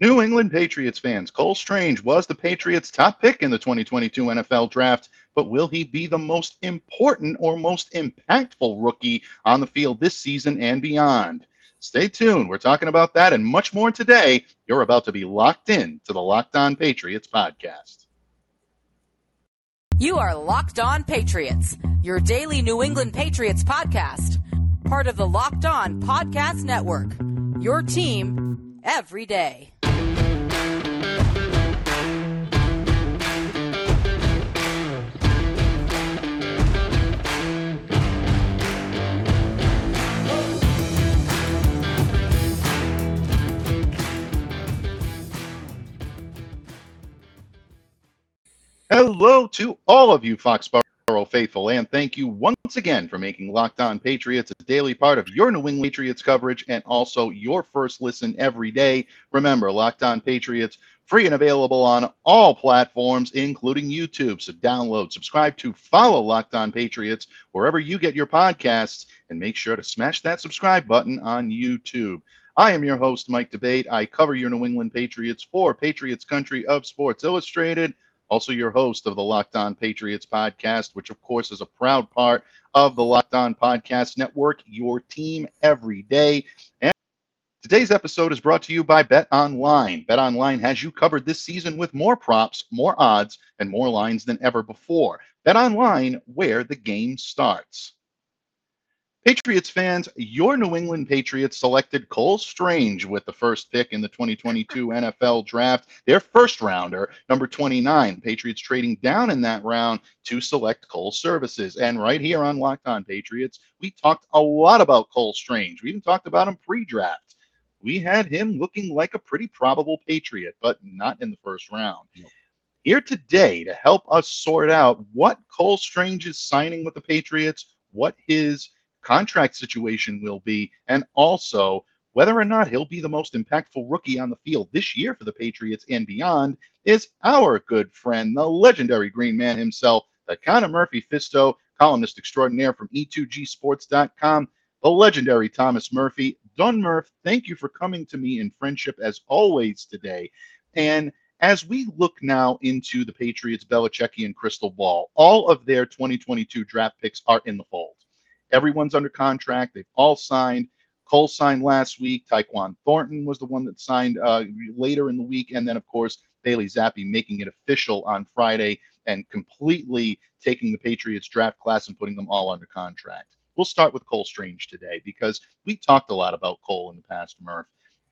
New England Patriots fans, Cole Strange was the Patriots' top pick in the 2022 NFL draft, but will he be the most important or most impactful rookie on the field this season and beyond? Stay tuned. We're talking about that and much more today. You're about to be locked in to the Locked On Patriots podcast. You are Locked On Patriots, your daily New England Patriots podcast, part of the Locked On Podcast Network. Your team every day. Hello to all of you Foxborough faithful, and thank you once again for making Locked On Patriots a daily part of your New England Patriots coverage and also your first listen every day. Remember, Locked On Patriots free and available on all platforms, including YouTube. So download, subscribe to, follow Locked On Patriots wherever you get your podcasts, and make sure to smash that subscribe button on YouTube. I am your host, Mike D'Abate. I cover your New England Patriots for Patriots Country of Sports Illustrated also your host of the Locked On Patriots podcast, which of course is a proud part of the Locked On Podcast Network, your team every day. And today's episode is brought to you by Bet Online. Bet Online has you covered this season with more props, more odds, and more lines than ever before. Bet Online, where the game starts. Patriots fans, your New England Patriots selected Cole Strange with the first pick in the 2022 NFL draft, their first rounder, number 29. Patriots trading down in that round to select Cole services. And right here on Locked On Patriots, we talked a lot about Cole Strange. We even talked about him pre draft. We had him looking like a pretty probable Patriot, but not in the first round. Here today to help us sort out what Cole Strange is signing with the Patriots, what his contract situation will be, and also whether or not he'll be the most impactful rookie on the field this year for the Patriots and beyond, is our good friend, the legendary Green Man himself, the Count of Murphy Fisto, columnist extraordinaire from E2Gsports.com, the legendary Thomas Murphy. Don Murph, thank you for coming to me in friendship as always today. And as we look now into the Patriots Belichickian crystal ball, all of their 2022 draft picks are in the fold. Everyone's under contract. They've all signed. Cole signed last week. Tyquan Thornton was the one that signed uh, later in the week. And then, of course, Bailey Zappe making it official on Friday and completely taking the Patriots draft class and putting them all under contract. We'll start with Cole Strange today because we talked a lot about Cole in the past, Murph.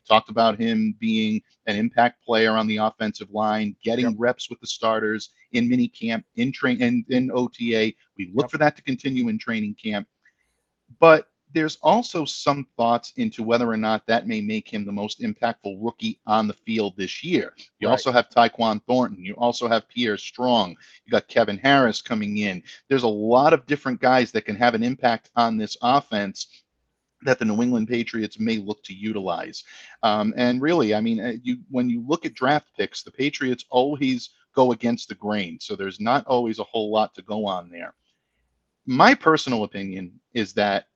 Talked about him being an impact player on the offensive line, getting yep. reps with the starters in mini camp, in train, in, in OTA. We look yep. for that to continue in training camp. But there's also some thoughts into whether or not that may make him the most impactful rookie on the field this year. You right. also have Tyquan Thornton. You also have Pierre Strong. You got Kevin Harris coming in. There's a lot of different guys that can have an impact on this offense that the New England Patriots may look to utilize. Um, and really, I mean, uh, you when you look at draft picks, the Patriots always go against the grain. So there's not always a whole lot to go on there my personal opinion is that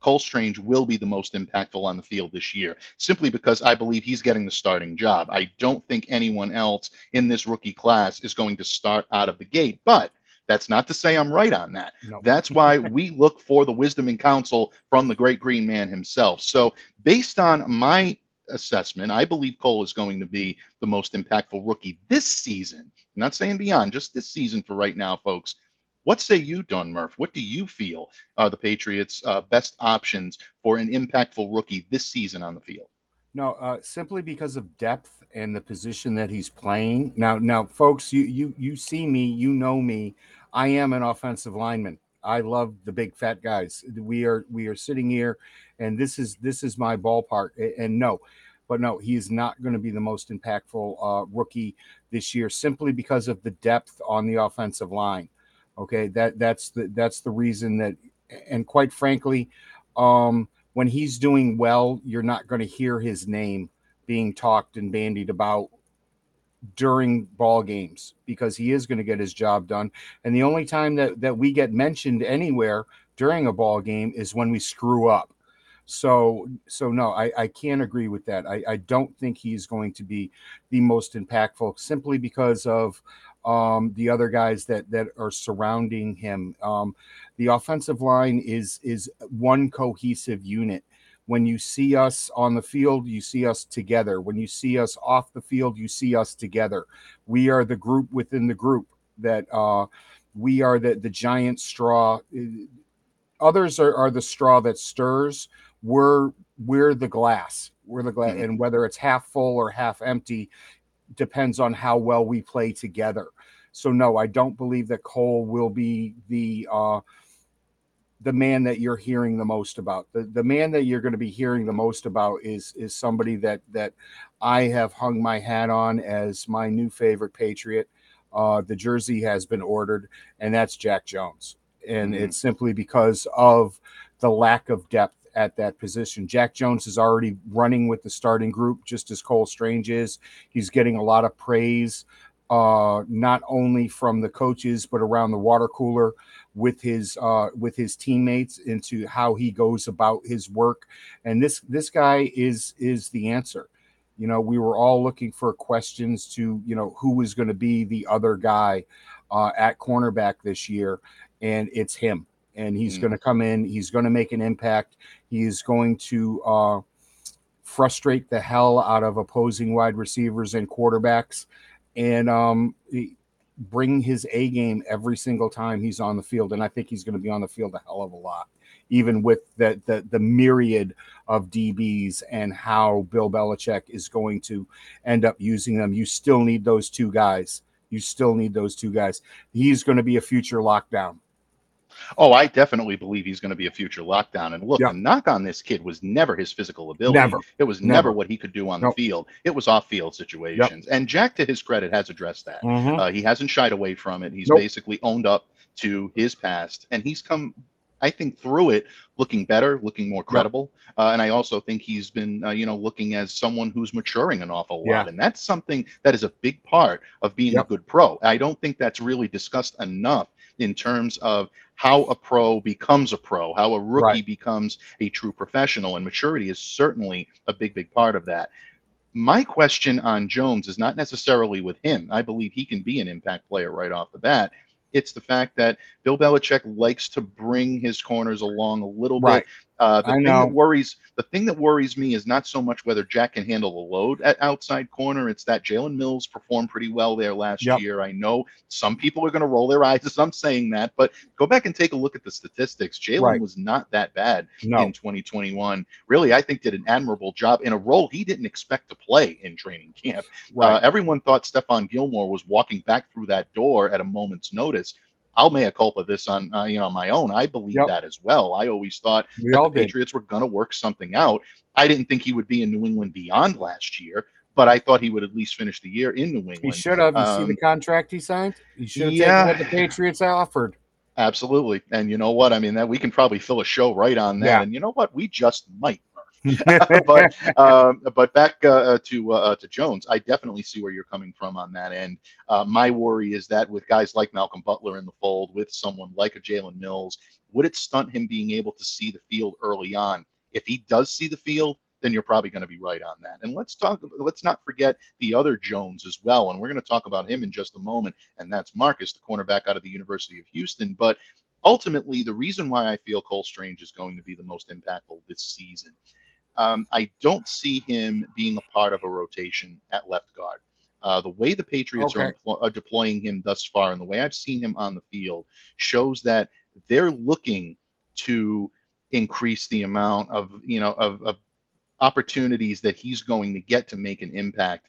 Cole Strange will be the most impactful on the field this year, simply because I believe he's getting the starting job. I don't think anyone else in this rookie class is going to start out of the gate, but that's not to say I'm right on that. No. That's why we look for the wisdom and counsel from the great green man himself. So, based on my assessment, I believe Cole is going to be the most impactful rookie this season. I'm not saying beyond, just this season for right now, folks. What say you, Don Murph? What do you feel are the Patriots' uh, best options for an impactful rookie this season on the field? No, uh, simply because of depth and the position that he's playing. Now, now, folks, you you you see me, you know me. I am an offensive lineman. I love the big fat guys. We are we are sitting here, and this is this is my ballpark. And no, but no, he is not going to be the most impactful uh, rookie this year simply because of the depth on the offensive line. Okay, that that's the that's the reason that, and quite frankly, um, when he's doing well, you're not going to hear his name being talked and bandied about during ball games because he is going to get his job done. And the only time that that we get mentioned anywhere during a ball game is when we screw up. So, so no, I, I can't agree with that. I, I don't think he's going to be the most impactful simply because of um, the other guys that that are surrounding him. Um, the offensive line is is one cohesive unit. When you see us on the field, you see us together. When you see us off the field, you see us together. We are the group within the group that uh, we are the the giant straw. Others are, are the straw that stirs. We're we're the glass. We're the glass, Mhm. and whether it's half full or half empty depends on how well we play together. So no, I don't believe that Cole will be the uh, the man that you're hearing the most about. The the man that you're going to be hearing the most about is is somebody that that I have hung my hat on as my new favorite Patriot. Uh, the jersey has been ordered, and that's Jack Jones, and Mhm. it's simply because of the lack of depth at that position. Jack Jones is already running with the starting group, just as Cole Strange is. He's getting a lot of praise, uh, not only from the coaches but around the water cooler with his uh, with his teammates into how he goes about his work. And this this guy is is the answer. You know, we were all looking for questions to you know who was going to be the other guy uh, at cornerback this year, and it's him. And he's Mm. going to come in. He's going to make an impact. He is going to uh, frustrate the hell out of opposing wide receivers and quarterbacks, and um, bring his A game every single time he's on the field. And I think he's going to be on the field a hell of a lot, even with the the, the myriad of DBs and how Bill Belichick is going to end up using them. You still need those two guys. You still need those two guys. He's going to be a future lockdown. Oh, I definitely believe he's going to be a future lockdown. And look, the knock on this kid was never his physical ability. Never. It was Never. never, what he could do on Nope. the field. It was off field situations. And Jack, to his credit, has addressed that. Uh, he hasn't shied away from it. He's Nope. basically owned up to his past, and he's come, I think, through it looking better, looking more credible. Uh, and I also think he's been, uh, you know, looking as someone who's maturing an awful lot, Yeah. and that's something that is a big part of being Yep. a good pro. I don't think that's really discussed enough in terms of how a pro becomes a pro, how a rookie Right. becomes a true professional, and maturity is certainly a big, big part of that. My question on Jones is not necessarily with him. I believe he can be an impact player right off the bat. It's the fact that Bill Belichick likes to bring his corners along a little Right. bit. Uh, the I thing know. that worries the thing that worries me is not so much whether Jack can handle the load at outside corner. It's that Jalen Mills performed pretty well there last Yep. year. I know some people are going to roll their eyes as I'm saying that, but go back and take a look at the statistics. Jalen Right. was not that bad No. in 2021. Really, I think did an admirable job in a role he didn't expect to play in training camp. Uh, everyone thought Stephon Gilmore was walking back through that door at a moment's notice. I'll mea culpa this on uh, you know on my own. I believe Yep. that as well. I always thought we that the did. Patriots were going to work something out. I didn't think he would be in New England beyond last year, but I thought he would at least finish the year in New England. He should have. You see Um, the contract he signed? He should have yeah. taken what the Patriots offered. Absolutely. And you know what? I mean, that we can probably fill a show right on that. Yeah. And you know what? We just might. but um, but back uh, to uh, to Jones, I definitely see where you're coming from on that end. Uh, my worry is that with guys like Malcolm Butler in the fold, with someone like a Jalen Mills, would it stunt him being able to see the field early on? If he does see the field, then you're probably going to be right on that. And let's talk. Let's not forget the other Jones as well. And we're going to talk about him in just a moment. And that's Marcus, the cornerback out of the University of Houston. But ultimately, the reason why I feel Cole Strange is going to be the most impactful this season um, I don't see him being a part of a rotation at left guard. Uh, the way the Patriots are, Okay. emplo- are deploying him thus far, and the way I've seen him on the field, shows that they're looking to increase the amount of you know of, of opportunities that he's going to get to make an impact.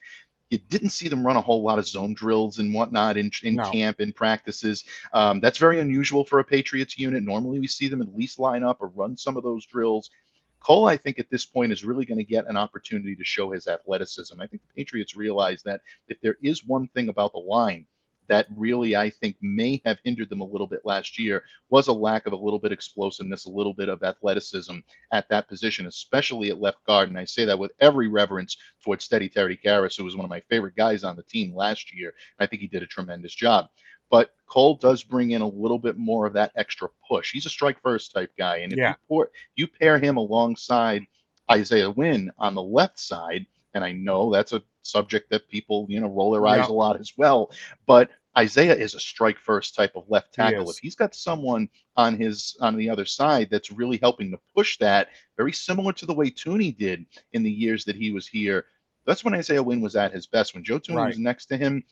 You didn't see them run a whole lot of zone drills and whatnot in, in No. camp and practices. Um, that's very unusual for a Patriots unit. Normally, we see them at least line up or run some of those drills. Cole, I think at this point is really going to get an opportunity to show his athleticism. I think the Patriots realize that if there is one thing about the line that really I think may have hindered them a little bit last year was a lack of a little bit explosiveness, a little bit of athleticism at that position, especially at left guard. And I say that with every reverence towards Steady Teddy Karras, who was one of my favorite guys on the team last year. I think he did a tremendous job. But Cole does bring in a little bit more of that extra push. He's a strike first type guy, and if Yeah. you, pour, you pair him alongside Isaiah Wynn on the left side, and I know that's a subject that people you know roll their eyes Yeah. a lot as well, but Isaiah is a strike first type of left tackle. is. If he's got someone on his on the other side that's really helping to push that, very similar to the way Thuney did in the years that he was here. That's when Isaiah Wynn was at his best. When Joe Thuney Right. was next to him,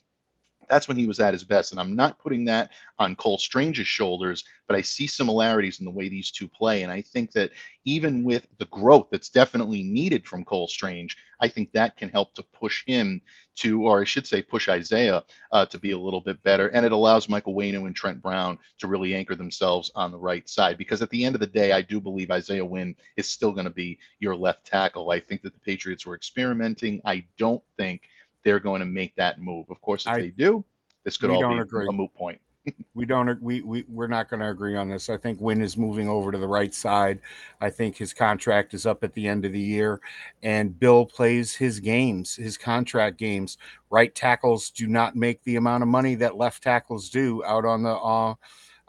that's when he was at his best. And I'm not putting that on Cole Strange's shoulders, but I see similarities in the way these two play. And I think that even with the growth that's definitely needed from Cole Strange, I think that can help to push him to, or I should say, push Isaiah uh, to be a little bit better. And it allows Michael Onwenu and Trent Brown to really anchor themselves on the right side. Because at the end of the day, I do believe Isaiah Wynn is still going to be your left tackle. I think that the Patriots were experimenting. I don't think they're going to make that move. Of course, if I- they do, this could all be agree. a moot point. we don't we, we we're not going to agree on this i think Wynn is moving over to the right side i think his contract is up at the end of the year and bill plays his games his contract games right tackles do not make the amount of money that left tackles do out on the uh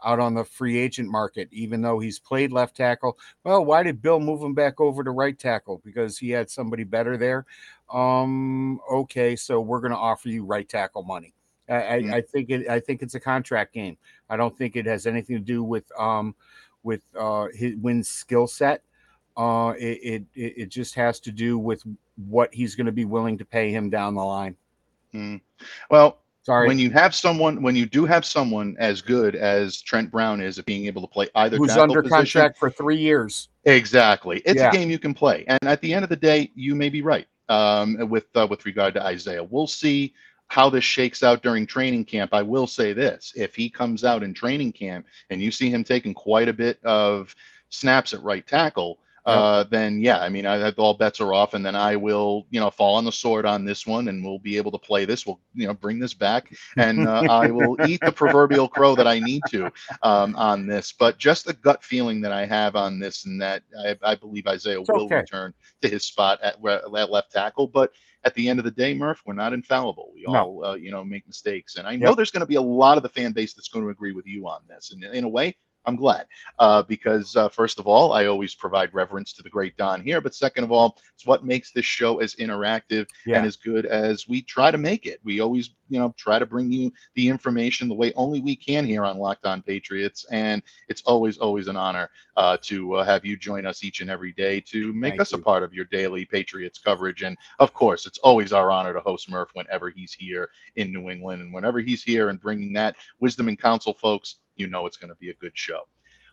out on the free agent market even though he's played left tackle well why did bill move him back over to right tackle because he had somebody better there um okay so we're going to offer you right tackle money I, I, Mm. I think it. I think it's a contract game. I don't think it has anything to do with um with uh his Wynn's skill set. Uh, it, it it just has to do with what he's going to be willing to pay him down the line. Hmm. Well, Sorry, when you have someone, when you do have someone as good as Trent Brown is at being able to play either who's under position, contract for three years? Exactly. It's Yeah. a game you can play, and at the end of the day, you may be right um, with uh, with regard to Isaiah. We'll see how this shakes out during training camp. I will say this: if he comes out in training camp and you see him taking quite a bit of snaps at right tackle. Uh, then yeah, I mean, I, all bets are off, and then I will, you know, fall on the sword on this one, and we'll be able to play this. We'll, you know, bring this back, and uh, I will eat the proverbial crow that I need to um, on this. But just the gut feeling that I have on this, and that I, I believe Isaiah It's will okay. return to his spot at, at left tackle. But at the end of the day, Murph, we're not infallible. We No. all, uh, you know, make mistakes, and I know Yep. there's going to be a lot of the fan base that's going to agree with you on this. And in a way, I'm glad uh, because uh, first of all, I always provide reverence to the great Don here, but second of all, it's what makes this show as interactive Yeah. and as good as we try to make it. We always, you know, try to bring you the information the way only we can here on Locked On Patriots, and it's always, always an honor uh, to uh, have you join us each and every day to make Thank us a part of your daily Patriots coverage. And of course, it's always our honor to host Murph whenever he's here in New England, and whenever he's here and bringing that wisdom and counsel, folks, you know it's going to be a good show.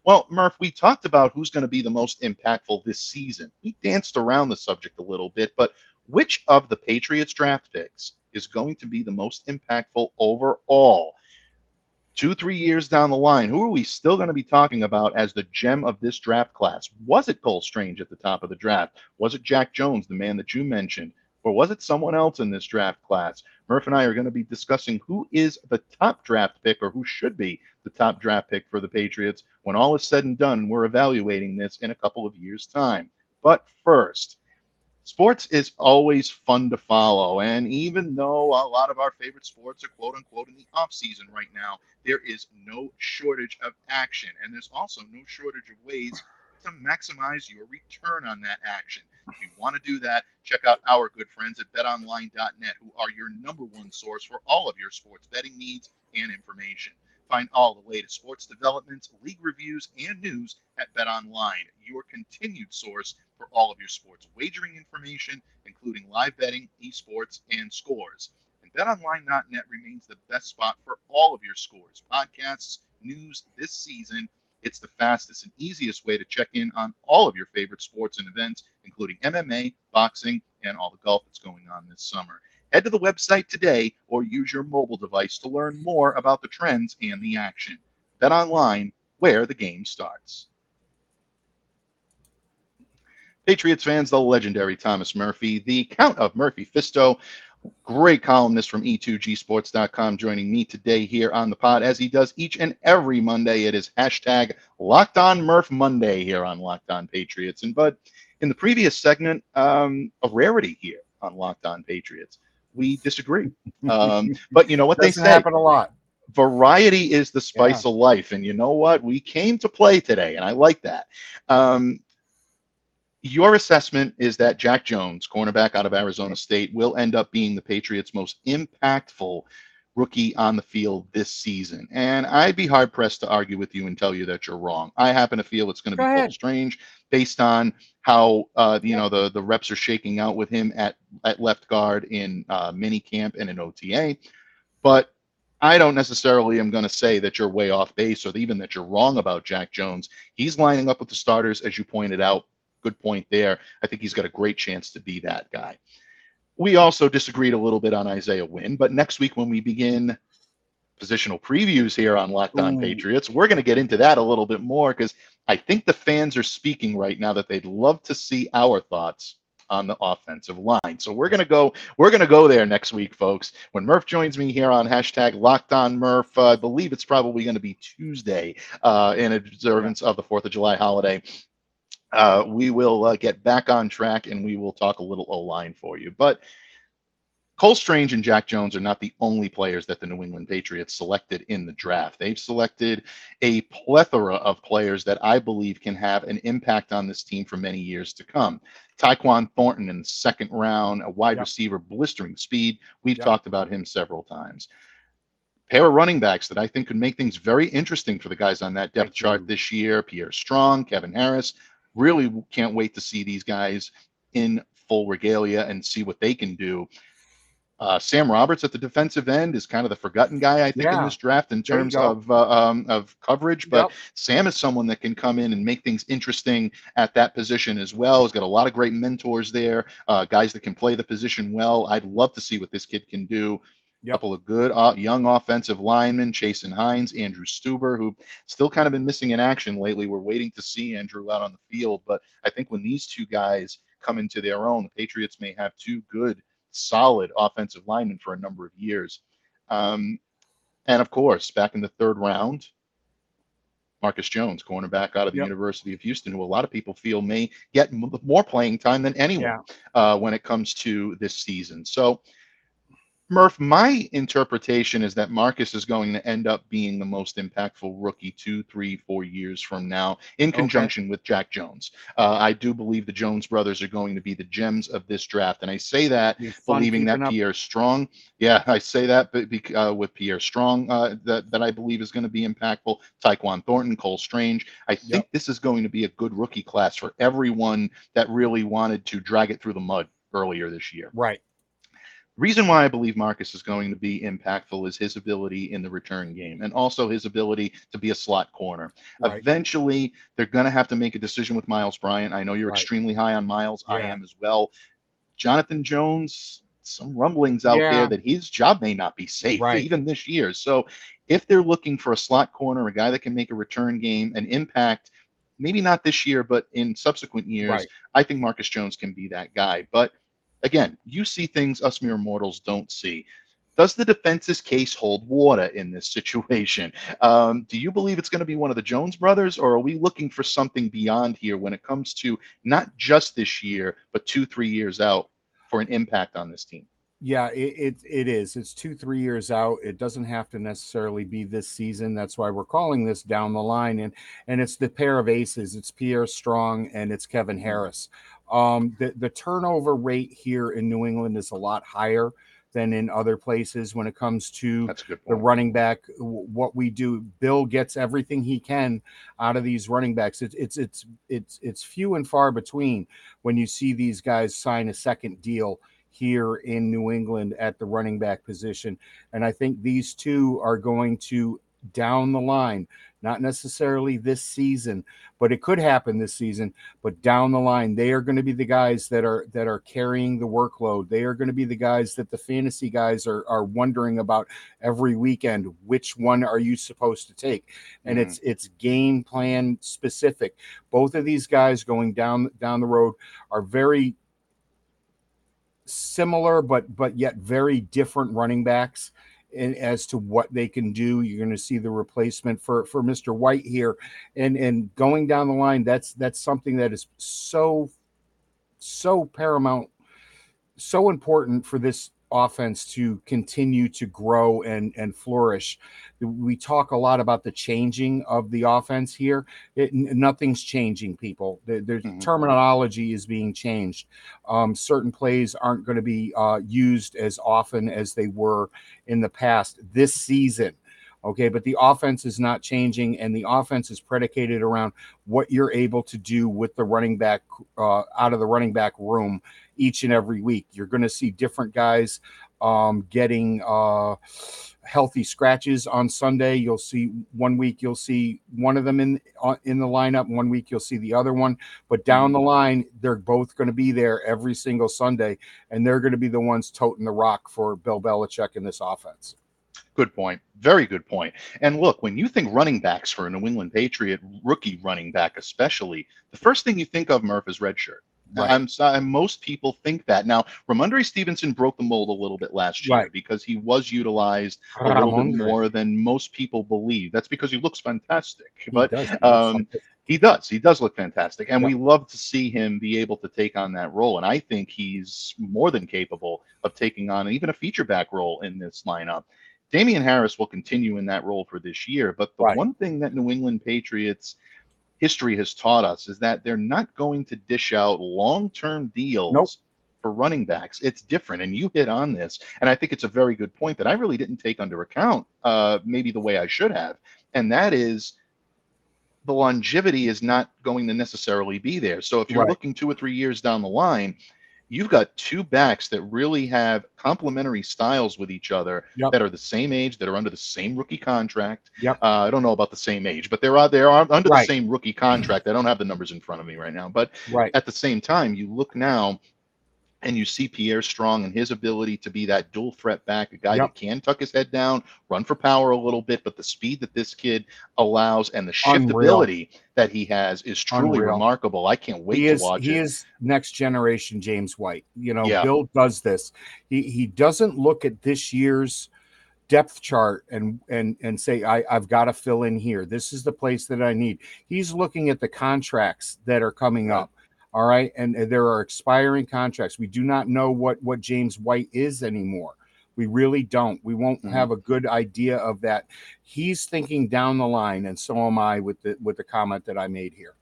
Well, Murph, we talked about who's going to be the most impactful this season. We danced around the subject a little bit, but which of the Patriots draft picks is going to be the most impactful overall? Two, three years down the line, who are we still going to be talking about as the gem of this draft class? Was it Cole Strange at the top of the draft? Was it Jack Jones, the man that you mentioned? Or was it someone else in this draft class? Murph and I are going to be discussing who is the top draft pick or who should be the top draft pick for the Patriots when all is said and done. We're evaluating this in a couple of years' time. But first, sports is always fun to follow. And even though a lot of our favorite sports are quote unquote in the off season right now, there is no shortage of action. And there's also no shortage of ways maximize your return on that action. If you want to do that, check out our good friends at betonline.net, who are your number one source for all of your sports betting needs and information. Find all the latest sports developments, league reviews, and news at BetOnline, your continued source for all of your sports wagering information, including live betting, esports, and scores. And BetOnline.net remains the best spot for all of your scores, podcasts, news this season. It's the fastest and easiest way to check in on all of your favorite sports and events, including MMA, boxing, and all the golf that's going on this summer. Head to the website today or use your mobile device to learn more about the trends and the action. Bet online, where the game starts. Patriots fans, the legendary Thomas Murphy, the Count of Murphy Fisto, great columnist from E E2Gsports.com, joining me today here on the pod as he does each and every Monday. It is hashtag Locked On Murph Monday here on Locked On Patriots. And Bud, in the previous segment, um, a rarity here on Locked On Patriots. We disagree. Um, but you know what they say. happen a lot. variety is the spice yeah. of life. And you know what? We came to play today, and I like that. Um, your assessment is that Jack Jones, cornerback out of Arizona State, will end up being the Patriots' most impactful rookie on the field this season. And I'd be hard pressed to argue with you and tell you that you're wrong. I happen to feel it's going to be Cole Strange based on how uh, you know the the reps are shaking out with him at at left guard in uh, mini camp and in OTA. But I don't necessarily am going to say that you're way off base or even that you're wrong about Jack Jones. He's lining up with the starters, as you pointed out. Good point there. I think he's got a great chance to be that guy. We also disagreed a little bit on Isaiah Wynn, but next week when we begin positional previews here on Locked On Patriots, we're going to get into that a little bit more because I think the fans are speaking right now that they'd love to see our thoughts on the offensive line. So we're gonna go we're gonna go there next week, folks. When Murph joins me here on hashtag Locked On Murph, uh, I believe it's probably going to be Tuesday uh, in observance of the Fourth of July holiday. Uh, we will uh, get back on track and we will talk a little O line for you. But Cole Strange and Jack Jones are not the only players that the New England Patriots selected in the draft. They've selected a plethora of players that I believe can have an impact on this team for many years to come. Tyquan Thornton in the second round, a wide yep. receiver, blistering speed. We've yep. talked about him several times. Pair of running backs that I think could make things very interesting for the guys on that depth chart this year Pierre Strong, Kevin Harris. Really can't wait to see these guys in full regalia and see what they can do. Uh, Sam Roberts at the defensive end is kind of the forgotten guy, I think, yeah. in this draft in terms of uh, um, of coverage. But yep. Sam is someone that can come in and make things interesting at that position as well. He's got a lot of great mentors there, uh, guys that can play the position well. I'd love to see what this kid can do. A yep. couple of good uh, young offensive linemen, Chasen Hines, Andrew Stueber, who still kind of been missing in action lately. We're waiting to see Andrew out on the field, but I think when these two guys come into their own, the Patriots may have two good solid offensive linemen for a number of years. Um, and of course, back in the third round, Marcus Jones, cornerback out of the yep. University of Houston, who a lot of people feel may get more playing time than anyone yeah. uh, when it comes to this season. So Murph, my interpretation is that Marcus is going to end up being the most impactful rookie two, three, four years from now, in conjunction okay. with Jack Jones. Uh, I do believe the Jones brothers are going to be the gems of this draft, and I say that believing that up. Pierre Strong. Yeah, I say that uh, with Pierre Strong uh, that that I believe is going to be impactful. Tyquan Thornton, Cole Strange. I think yep. this is going to be a good rookie class for everyone that really wanted to drag it through the mud earlier this year. Right reason why I believe Marcus is going to be impactful is his ability in the return game and also his ability to be a slot corner. Right. Eventually, they're going to have to make a decision with Miles Bryant. I know you're right. extremely high on Miles. Yeah. I am as well. Jonathan Jones, some rumblings out yeah. there that his job may not be safe right. even this year. So, if they're looking for a slot corner, a guy that can make a return game, an impact, maybe not this year, but in subsequent years, I think Marcus Jones can be that guy. But Again, you see things us mere mortals don't see. Does the defense's case hold water in this situation? Um, do you believe it's going to be one of the Jones brothers, or are we looking for something beyond here when it comes to not just this year, but two, three years out for an impact on this team? Yeah, it, it, it is. It's two, three years out. It doesn't have to necessarily be this season. That's why we're calling this down the line. And and it's the pair of aces. It's Pierre Strong and it's Kevin Harris. Um, the, the turnover rate here in New England is a lot higher than in other places when it comes to the running back. What we do, Bill gets everything he can out of these running backs. It's it's it's it's it's few and far between when you see these guys sign a second deal here in New England at the running back position. And I think these two are going to down the line not necessarily this season, but it could happen this season. But down the line, they are going to be the guys that are that are carrying the workload. They are going to be the guys that the fantasy guys are are wondering about every weekend. Which one are you supposed to take? And mm-hmm. it's it's game plan specific. Both of these guys going down down the road are very similar, but but yet very different running backs and as to what they can do. You're going to see the replacement for for Mr. White here, and and going down the line, that's that's something that is so so paramount, so important for this offense to continue to grow and and flourish. We talk a lot about the changing of the offense here. It, nothing's changing, people. The, the Mhm. terminology is being changed. Um, certain plays aren't going to be uh, used as often as they were in the past this season. Okay, but the offense is not changing, and the offense is predicated around what you're able to do with the running back uh, out of the running back room each and every week. You're going to see different guys um, getting uh, healthy scratches on Sunday. You'll see one week you'll see one of them in uh, in the lineup. One week you'll see the other one. But down the line, they're both going to be there every single Sunday, and they're going to be the ones toting the rock for Bill Belichick in this offense. Good point. Very good point. And look, when you think running backs for a New England Patriot rookie running back, especially, the first thing you think of Murph is red shirt. Right. I'm sorry, most people think that. Now, Rhamondre Stevenson broke the mold a little bit last year Right. because he was utilized a little bit more than most people believe. That's because he looks fantastic. He But does. He um, he does. He does look fantastic. And Yeah. we love to see him be able to take on that role. And I think he's more than capable of taking on even a feature back role in this lineup. Damien Harris will continue in that role for this year. But the Right. one thing that New England Patriots history has taught us is that they're not going to dish out long term deals. Nope. For running backs, it's different, and you hit on this, and I think it's a very good point that I really didn't take under account, uh, maybe the way I should have, and that is the longevity is not going to necessarily be there. So if you're Right. looking two or three years down the line, you've got two backs that really have complementary styles with each other Yep. that are the same age, that are under the same rookie contract. Yep. Uh, I don't know about the same age, but they're they are under Right. the same rookie contract. I don't have the numbers in front of me right now, but Right. at the same time, you look now and you see Pierre Strong and his ability to be that dual threat back, a guy Yep. that can tuck his head down, run for power a little bit, but the speed that this kid allows and the Unreal. shiftability that he has is truly Unreal. remarkable. I can't wait he to is watch he it. is next generation James White. You know, Yeah. Bill does this. He he doesn't look at this year's depth chart and and and say I I've got to fill in here. This is the place that I need. He's looking at the contracts that are coming up. All right, and uh, there are expiring contracts. We do not know what what James White is anymore. We really don't. We won't Mhm. have a good idea of that. He's thinking down the line, and so am I with the with the comment that I made here.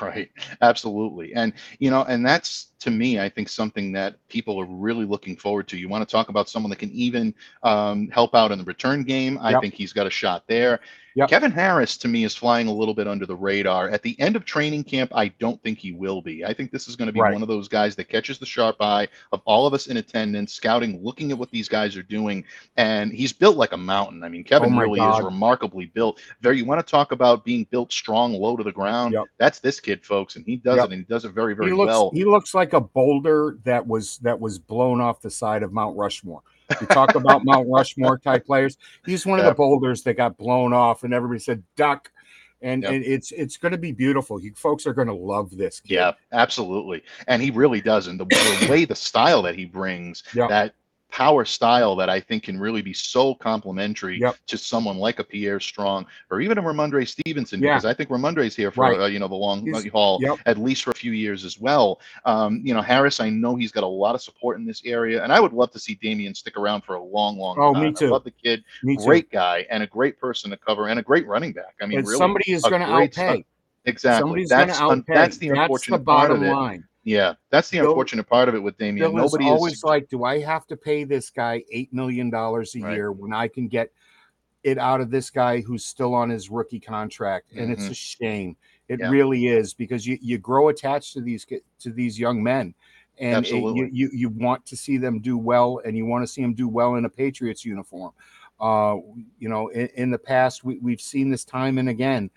Right. Absolutely. And, you know, and that's to me, I think something that people are really looking forward to. You want to talk about someone that can even um, help out in the return game. I Yep. think he's got a shot there. Yep. Kevin Harris, to me, is flying a little bit under the radar. At the end of training camp, I don't think he will be. I think this is going to be Right. one of those guys that catches the sharp eye of all of us in attendance, scouting, looking at what these guys are doing. And he's built like a mountain. I mean, Kevin Oh really God. is remarkably built. There, you want to talk about being built strong, low to the ground. Yep. That's this kid, folks, and he does Yep. it, and he does it very, very he looks well. he looks like a boulder that was that was blown off the side of Mount Rushmore. We talk about Mount Rushmore type players. He's one of the boulders that got blown off, and everybody said duck. And, Yep. and it's it's going to be beautiful. You folks are going to love this. Kid. Yeah, absolutely. And he really does. And the, the way the style that he brings, Yeah. that power style that I think can really be so complementary Yep. to someone like a Pierre Strong or even a Rhamondre Stevenson, Yeah. because I think Rhamondre's here for Right. uh, you know the long He's- haul Yep. at least for a few years as well. Um, you know, Harris, I know he's got a lot of support in this area, and I would love to see Damien stick around for a long, long Oh, time. me I too. love the kid, Me too. great guy, and a great person to cover, and a great running back. I mean, really, somebody is going to outpay. exactly. Somebody's going to That's un- that's the That's unfortunate the part of bottom it. line. Yeah, that's the unfortunate part of it with is Nobody always is like, do I have to pay this guy eight million dollars a Right. year when I can get it out of this guy who's still on his rookie contract? And it's Mhm. a shame. It Yeah. really is because you, you grow attached to these to these young men, and it- you, you you want to see them do well, and you want to see them do well in a Patriots uniform. Uh, you know, in, in the past we, we've seen this time and again.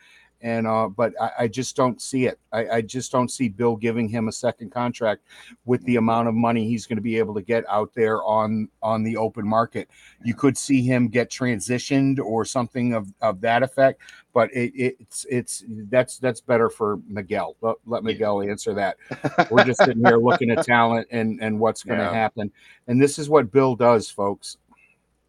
And uh, but I, I just don't see it. I, I just don't see Bill giving him a second contract with the amount of money he's going to be able to get out there on on the open market. You could see him get transitioned or something of, of that effect, but it, it's it's that's that's better for Miguel. Let, let Miguel answer that. We're just sitting here looking at talent and and what's going to Yeah. happen. And this is what Bill does, folks.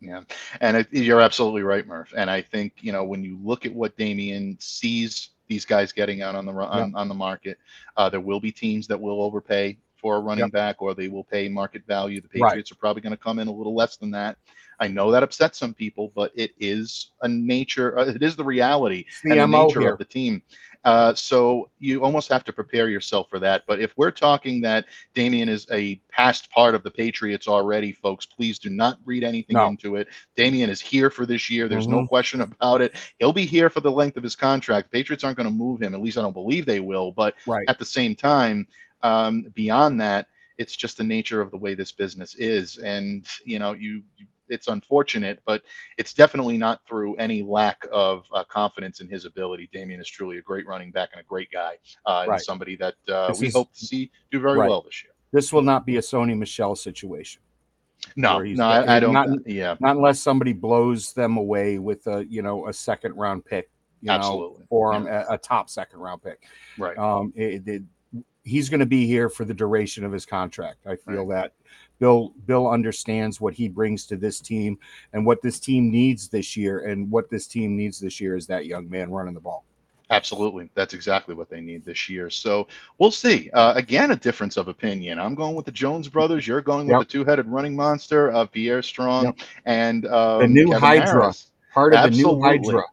Yeah, and it, you're absolutely right, Murph. And I think you know when you look at what Damien sees these guys getting out on the on, on the market, uh, there will be teams that will overpay for a running Yep. back, or they will pay market value. The Right. Patriots are probably going to come in a little less than that. I know that upsets some people, but it is a nature. Uh, it is the reality It's and the the nature here. of the team. Uh, so you almost have to prepare yourself for that. But if we're talking that Damien is a past part of the Patriots already, folks, please do not read anything No. into it. Damien is here for this year. There's no Mhm. question about it. He'll be here for the length of his contract. Patriots aren't going to move him. At least I don't believe they will. But Right. at the same time, um, beyond that, it's just the nature of the way this business is. And, you know, you, you it's unfortunate, but it's definitely not through any lack of uh, confidence in his ability. Damien is truly a great running back and a great guy, uh, and somebody that uh, we is- hope to see do very Right. well this year. This will not be a Sony Michel situation. No, he's- no, I, I don't. not- yeah, Not unless somebody blows them away with a you know a second round pick, you know, absolutely. or um, a, a top second round pick. Right. Um, it, it, he's going to be here for the duration of his contract. I feel that Bill Bill understands what he brings to this team and what this team needs this year. And what this team needs this year is that young man running the ball. Absolutely. That's exactly what they need this year. So we'll see. Uh, again, a difference of opinion. I'm going with the Jones brothers. You're going Yep. with the two headed running monster of Pierre Strong Yep. and um, The new Kevin Hydra. Harris. Part of the new Hydra.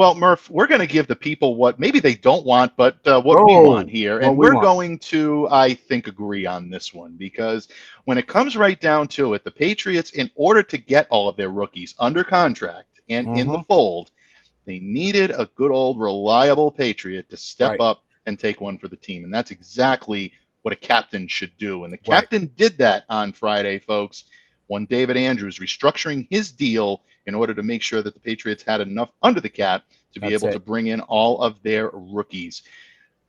Well, Murph, we're going to give the people what maybe they don't want, but uh, what we Oh, want here. And we we're want. going to, I think, agree on this one because when it comes right down to it, the Patriots, in order to get all of their rookies under contract and in Mm-hmm. the fold, they needed a good old reliable Patriot to step Right. up and take one for the team. And that's exactly what a captain should do. And the Right. captain did that on Friday, folks, when David Andrews restructuring his deal in order to make sure that the Patriots had enough under the cap to be That's able it. to bring in all of their rookies.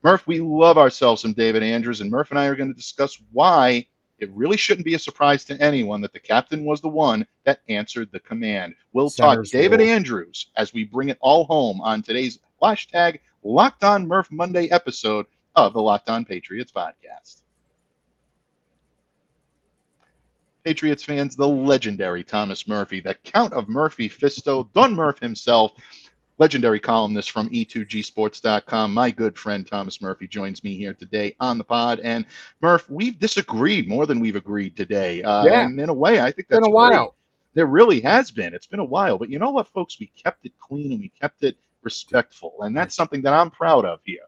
Murph, we love ourselves some David Andrews, and Murph and I are going to discuss why it really shouldn't be a surprise to anyone that the captain was the one that answered the command. We'll Center's talk David. Andrews as we bring it all home on today's hashtag Locked On Murph Monday episode of the Locked On Patriots podcast. Patriots fans, the legendary Thomas Murphy, the Count of Murphy Fisto, Don Murph himself, legendary columnist from E E2gsports.com. My good friend Thomas Murphy joins me here today on the pod. And Murph, we've disagreed more than we've agreed today. Uh, Yeah. And in a way, I think that's Been a great. while. There really has been. It's been a while. But you know what, folks? We kept it clean and we kept it respectful. And that's something that I'm proud of here.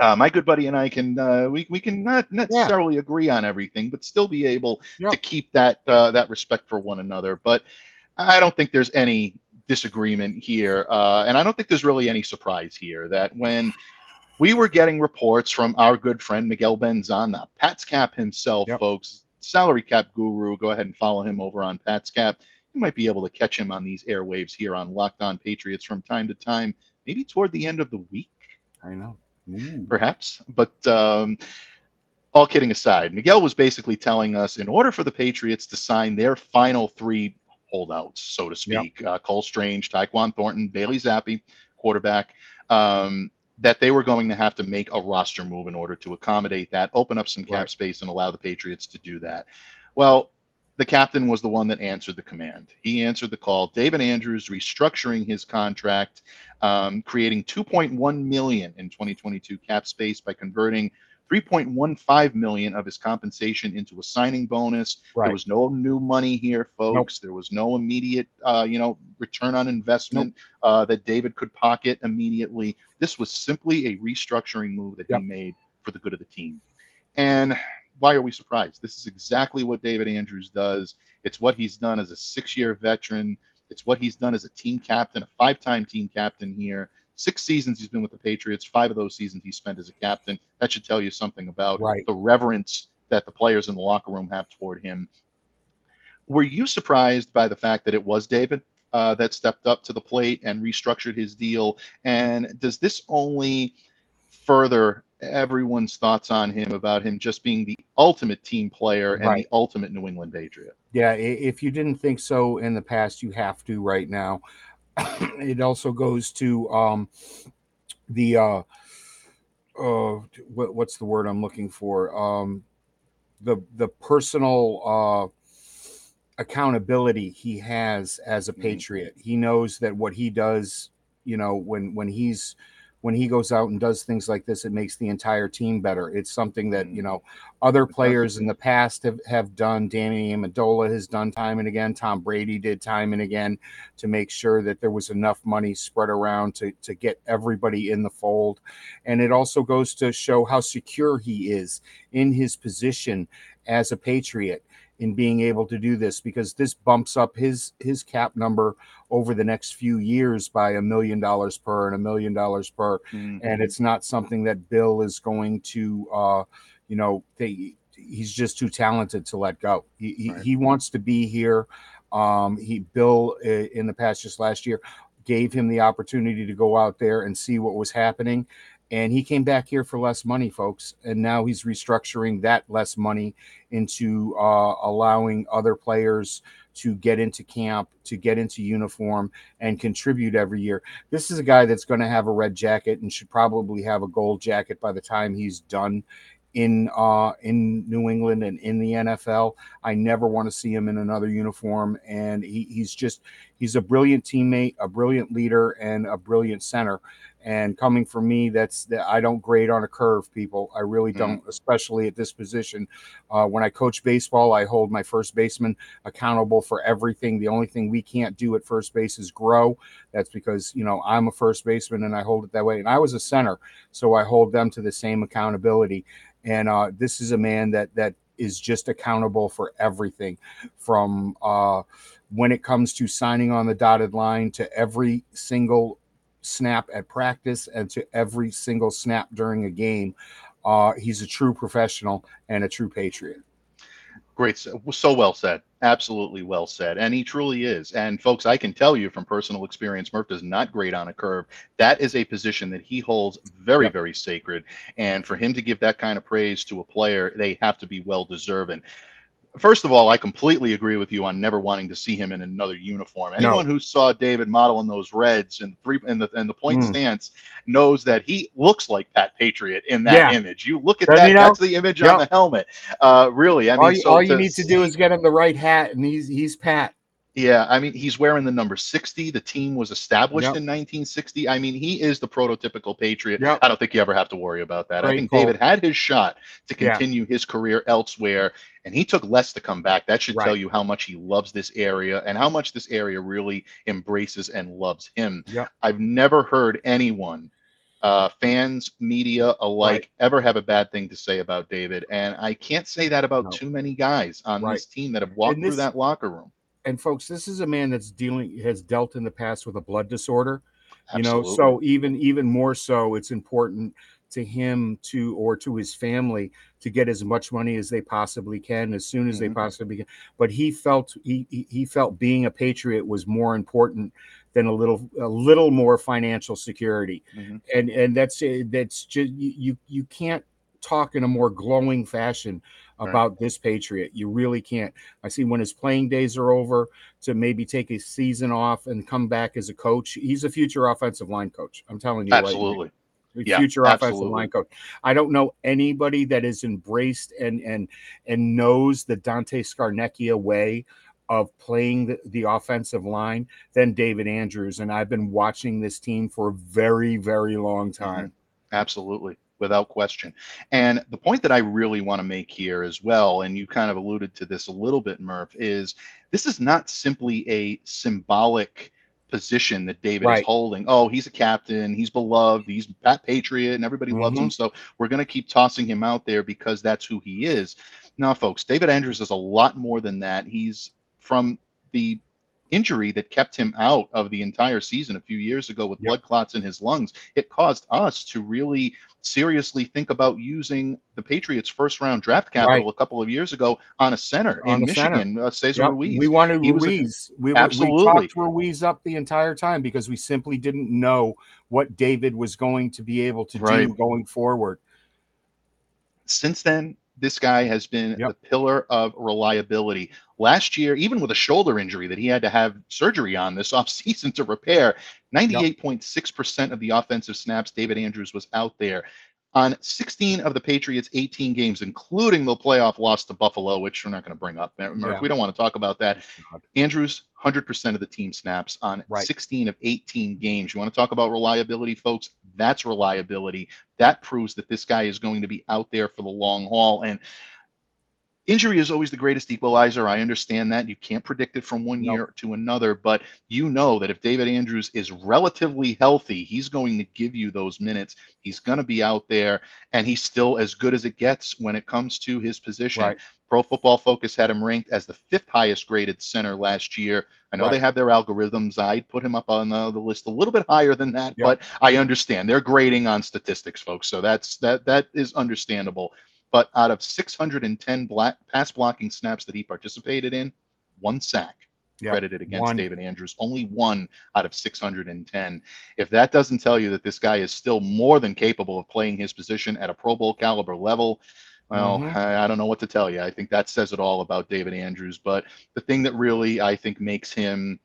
Uh, my good buddy and I can uh, we we can not necessarily agree on everything, but still be able Yep. to keep that uh, that respect for one another. But I don't think there's any disagreement here, uh, and I don't think there's really any surprise here that when we were getting reports from our good friend Miguel Benzana, Pat's Cap himself, Yep. folks, salary cap guru. Go ahead and follow him over on Pat's Cap. You might be able to catch him on these airwaves here on Locked On Patriots from time to time, maybe toward the end of the week I know. Ooh. perhaps. But um, all kidding aside, Miguel was basically telling us in order for the Patriots to sign their final three holdouts, so to Yep. speak, uh, Cole Strange, Tyquan Thornton, Bailey Zappe, quarterback, um, that they were going to have to make a roster move in order to accommodate that, open up some cap Right. space, and allow the Patriots to do that. Well, the captain was the one that answered the command. He answered the call. David Andrews restructuring his contract, um, creating 2.1 million in 2022 cap space by converting 3.15 million of his compensation into a signing bonus. Right. There was no new money here, folks. There was no immediate, uh, you know, return on investment uh, that David could pocket immediately. This was simply a restructuring move that Yep. he made for the good of the team. And why are we surprised? This is exactly what David Andrews does. It's what he's done as a six-year veteran. It's what he's done as a team captain, a five-time team captain here. Six seasons he's been with the Patriots. Five of those seasons he spent as a captain. That should tell you something about Right. the reverence that the players in the locker room have toward him. Were you surprised by the fact that it was David uh, that stepped up to the plate and restructured his deal? And does this only further everyone's thoughts on him about him just being the ultimate team player and Right. the ultimate New England Patriot? Yeah, if you didn't think so in the past, you have to right now. it also goes to um, the uh, uh, what, what's the word I'm looking for? Um, the the personal uh, accountability he has as a Mhm. patriot. He knows that what he does, you know, when when he's when he goes out and does things like this, it makes the entire team better. It's something that Mm. you know other players in the past have, have done. Danny Amendola has done time and again. Tom Brady did time and again to make sure that there was enough money spread around to to get everybody in the fold. And it also goes to show how secure he is in his position as a Patriot in being able to do this because this bumps up his his cap number over the next few years by a million dollars per and a million dollars per Mhm. and it's not something that bill is going to uh you know they he's just too talented to let go he he, Right. he wants to be here um he bill in the past just last year gave him the opportunity to go out there and see what was happening and he came back here for less money folks and now he's restructuring that less money into uh, allowing other players to get into camp, to get into uniform, and contribute every year. This is a guy that's going to have a red jacket and should probably have a gold jacket by the time he's done in uh in New England and in the NFL. I never want to see him in another uniform and he, he's just he's a brilliant teammate, a brilliant leader and a brilliant center. And coming from me, that's that I don't grade on a curve, people. I really Mhm. don't, especially at this position. Uh, when I coach baseball, I hold my first baseman accountable for everything. The only thing we can't do at first base is grow. That's because you know I'm a first baseman and I hold it that way. And I was a center, so I hold them to the same accountability. And uh, this is a man that that is just accountable for everything, from uh, when it comes to signing on the dotted line to every single snap at practice and to every single snap during a game. Uh, he's a true professional and a true patriot. Great. So so well said. Absolutely well said. And he truly is. And folks, I can tell you from personal experience, Murph does not grade on a curve. That is a position that he holds very, Yep. very sacred. And for him to give that kind of praise to a player, they have to be well deserving. First of all, I completely agree with you on never wanting to see him in another uniform. Anyone who saw David model in those reds and three and the and the point Mm. stance knows that he looks like Pat Patriot in that Yeah. image. You look at that, that's the image on the helmet. Uh, really, I mean, all you, so all you need to do is get him the right hat, and he's he's Pat. Yeah, I mean, he's wearing the number 60. The team was established Yep. in 1960. I mean, he is the prototypical Patriot. Yep. I don't think you ever have to worry about that. I think call. David had his shot to Yeah. continue his career elsewhere, and he took less to come back. That should tell you how much he loves this area and how much this area really embraces and loves him. Yep. I've never heard anyone, uh, fans, media alike, Right. ever have a bad thing to say about David. And I can't say that about No. too many guys on Right. this team that have walked And through that locker room. And folks, this is a man that's dealing has dealt in the past with a blood disorder. you know so even even more so it's important to him to or to his family to get as much money as they possibly can as soon as they Mhm. possibly can but he felt he he- he felt being a patriot was more important than a little a little more financial security Mhm. and and that's it that's just you, you can't talk in a more glowing fashion Right. about this patriot you really can't i see when his playing days are over to maybe take a season off and come back as a coach he's a future offensive line coach i'm telling you right Absolutely. the Yeah, future offensive absolutely. line coach. I don't know anybody that has embraced and and and knows the Dante Scarnecchia way of playing the, the offensive line than David Andrews. And I've been watching this team for a very, very long mm-hmm. time. Absolutely, without question. And the point that I really want to make here as well, and you kind of alluded to this a little bit, Murph, is this is not simply a symbolic position that David is holding. Oh, he's a captain, he's beloved, he's that Patriot, and everybody loves Mm-hmm. him. So we're going to keep tossing him out there because that's who he is. Now, folks, David Andrews is a lot more than that. He's from the injury that kept him out of the entire season a few years ago with Yep. blood clots in his lungs. It caused us to really seriously think about using the Patriots' first round draft capital a couple of years ago on a center On in the center. Michigan, uh, Cesar Yep, Ruiz. We wanted He was a- Ruiz. we, we Absolutely. talked Ruiz up the entire time because we simply didn't know what David was going to be able to do going forward. since then, this guy has been Yep. the pillar of reliability. Last year, even with a shoulder injury that he had to have surgery on this offseason to repair, 98.6% of the offensive snaps, David Andrews was out there. on 16 of the Patriots' 18 games, including the playoff loss to Buffalo, which we're not going to bring up. Murph, Yeah. We don't want to talk about that. Andrews, 100% of the team snaps on Right. 16 of 18 games. You want to talk about reliability, folks? That's reliability. That proves that this guy is going to be out there for the long haul. And injury is always the greatest equalizer. I understand that. You can't predict it from one Nope. year to another, but you know that if David Andrews is relatively healthy, he's going to give you those minutes. He's going to be out there, and he's still as good as it gets when it comes to his position. Right. Pro Football Focus had him ranked as the fifth highest graded center last year. I know Right. they have their algorithms. I'd put him up on the, the list a little bit higher than that, Yep. but I understand they're grading on statistics, folks. So that's that that is understandable. But out of 610 black pass blocking snaps that he participated in, one sack Yep. credited against One. David Andrews. Only one out of 610. If that doesn't tell you that this guy is still more than capable of playing his position at a Pro Bowl caliber level, well, Mhm. I, I don't know what to tell you. I think that says it all about David Andrews. But the thing that really I think makes him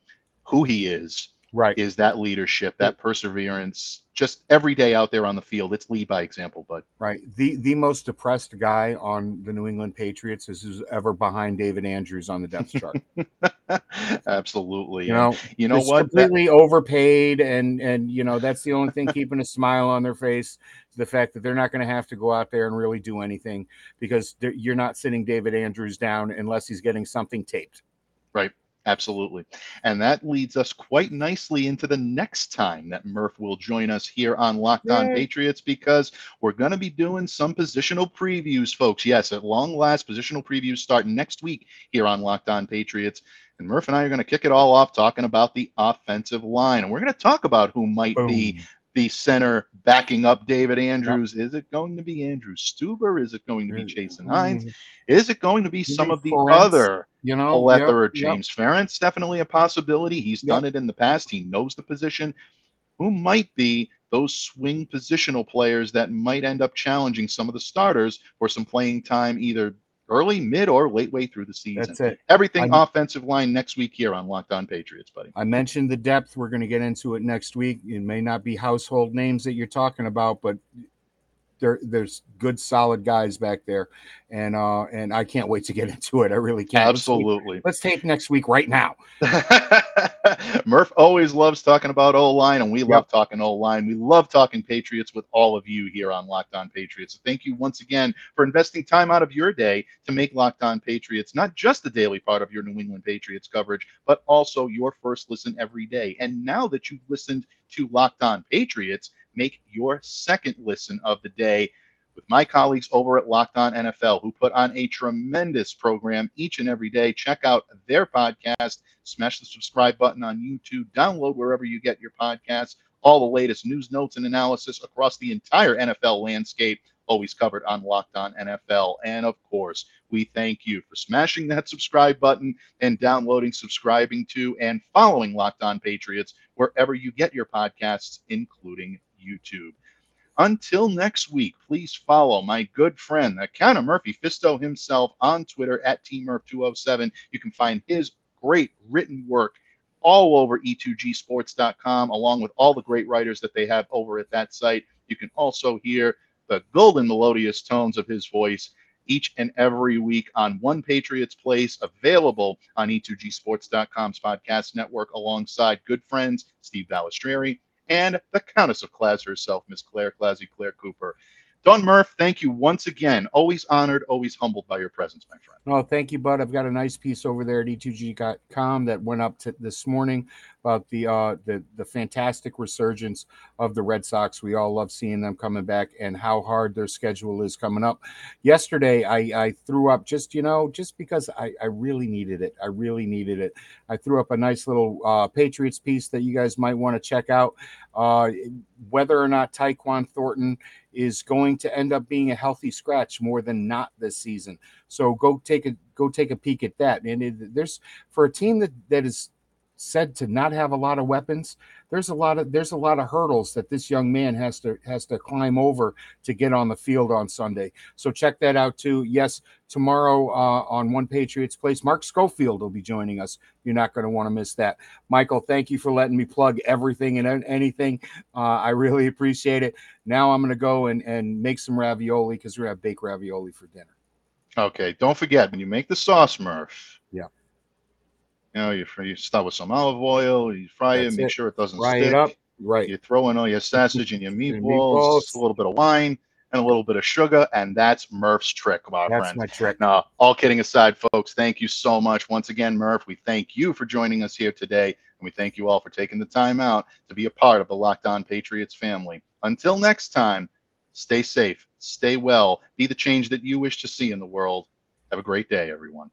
who he is Right. is that leadership, that perseverance, just every day out there on the field. It's lead by example, but Right. The the most depressed guy on the New England Patriots is who's ever behind David Andrews on the depth chart. absolutely. you know, you know what? That- completely overpaid and and you know that's the only thing keeping a smile on their face the fact that they're not going to have to go out there and really do anything because you're not sitting david andrews down unless he's getting something taped Absolutely. And that leads us quite nicely into the next time that Murph will join us here on Locked On Yay. Patriots because we're going to be doing some positional previews, folks. Yes, at long last, positional previews start next week here on Locked On Patriots. And Murph and I are going to kick it all off talking about the offensive line. And we're going to talk about who might be Boom. The center backing up David Andrews. Is it going to be Andrew Stueber? Is it going to be Jason Hines? Mm, Is it going to be some of the Ferentz. other you know plethora. yep, yep. James Ferentz definitely a possibility. He's Yep. done it in the past. He knows the position. Who might be those swing positional players that might end up challenging some of the starters for some playing time, either early, mid, or late way through the season? that's it Everything I'm- offensive line next week here on Locked On Patriots, buddy. i mentioned the depth we're going to get into it next week it may not be household names that you're talking about but there there's good solid guys back there and uh and i can't wait to get into it i really can't Absolutely. let's tape next week right now Murph always loves talking about O line, and we Yep. love talking O line. We love talking Patriots with all of you here on Locked On Patriots. So thank you once again for investing time out of your day to make Locked On Patriots not just the daily part of your New England Patriots coverage, but also your first listen every day. And now that you've listened to Locked On Patriots, make your second listen of the day with my colleagues over at Locked On NFL, who put on a tremendous program each and every day. Check out their podcast, smash the subscribe button on YouTube, download wherever you get your podcasts, all the latest news, notes, and analysis across the entire NFL landscape, always covered on Locked On NFL. And of course, we thank you for smashing that subscribe button and downloading, subscribing to, and following Locked On Patriots wherever you get your podcasts, including YouTube. Until next week, please follow my good friend, the Count of Murphy Fisto himself on Twitter at TMurph207. You can find his great written work all over E e2gsports.com, along with all the great writers that they have over at that site. You can also hear the golden melodious tones of his voice each and every week on One Patriots Place, available on E e2gsports.com's podcast network, alongside good friends Steve Balestrieri and the Countess of Class herself, Miss Claire Classy, Claire Cooper. Don Murph, thank you once again. Always honored, always humbled by your presence, my friend. Oh, thank you, Bud. I've got a nice piece over there at E e2g.com that went up this morning about the uh the the fantastic resurgence of the Red Sox. We all love seeing them coming back and how hard their schedule is coming up. Yesterday, I I threw up just you know just because I I really needed it. I really needed it. I threw up a nice little uh, Patriots piece that you guys might want to check out. Uh, whether or not Tyquan Thornton is going to end up being a healthy scratch more than not this season. So go take a go take a peek at that. And it, there's for a team that that is said to not have a lot of weapons, there's a lot of there's a lot of hurdles that this young man has to has to climb over to get on the field on Sunday. So check that out too. Yes, tomorrow uh, on One Patriots Place, Mark Schofield will be joining us. You're not going to want to miss that. Michael, thank you for letting me plug everything and anything. Uh, I really appreciate it. Now I'm going to go and and make some ravioli because we're gonna have baked ravioli for dinner. Okay, don't forget when you make the sauce, Murph. Yeah. You know, you, you start with some olive oil, you fry That's it, make it. sure it doesn't Fry stick. it up. Right. You throw in all your sausage and your meatballs, just meatballs. a little bit of wine and a little bit of sugar, and that's Murph's trick, my That's friend. my trick. Now, all kidding aside, folks, thank you so much. Once again, Murph, we thank you for joining us here today, and we thank you all for taking the time out to be a part of the Locked On Patriots family. Until next time, stay safe, stay well, be the change that you wish to see in the world. Have a great day, everyone.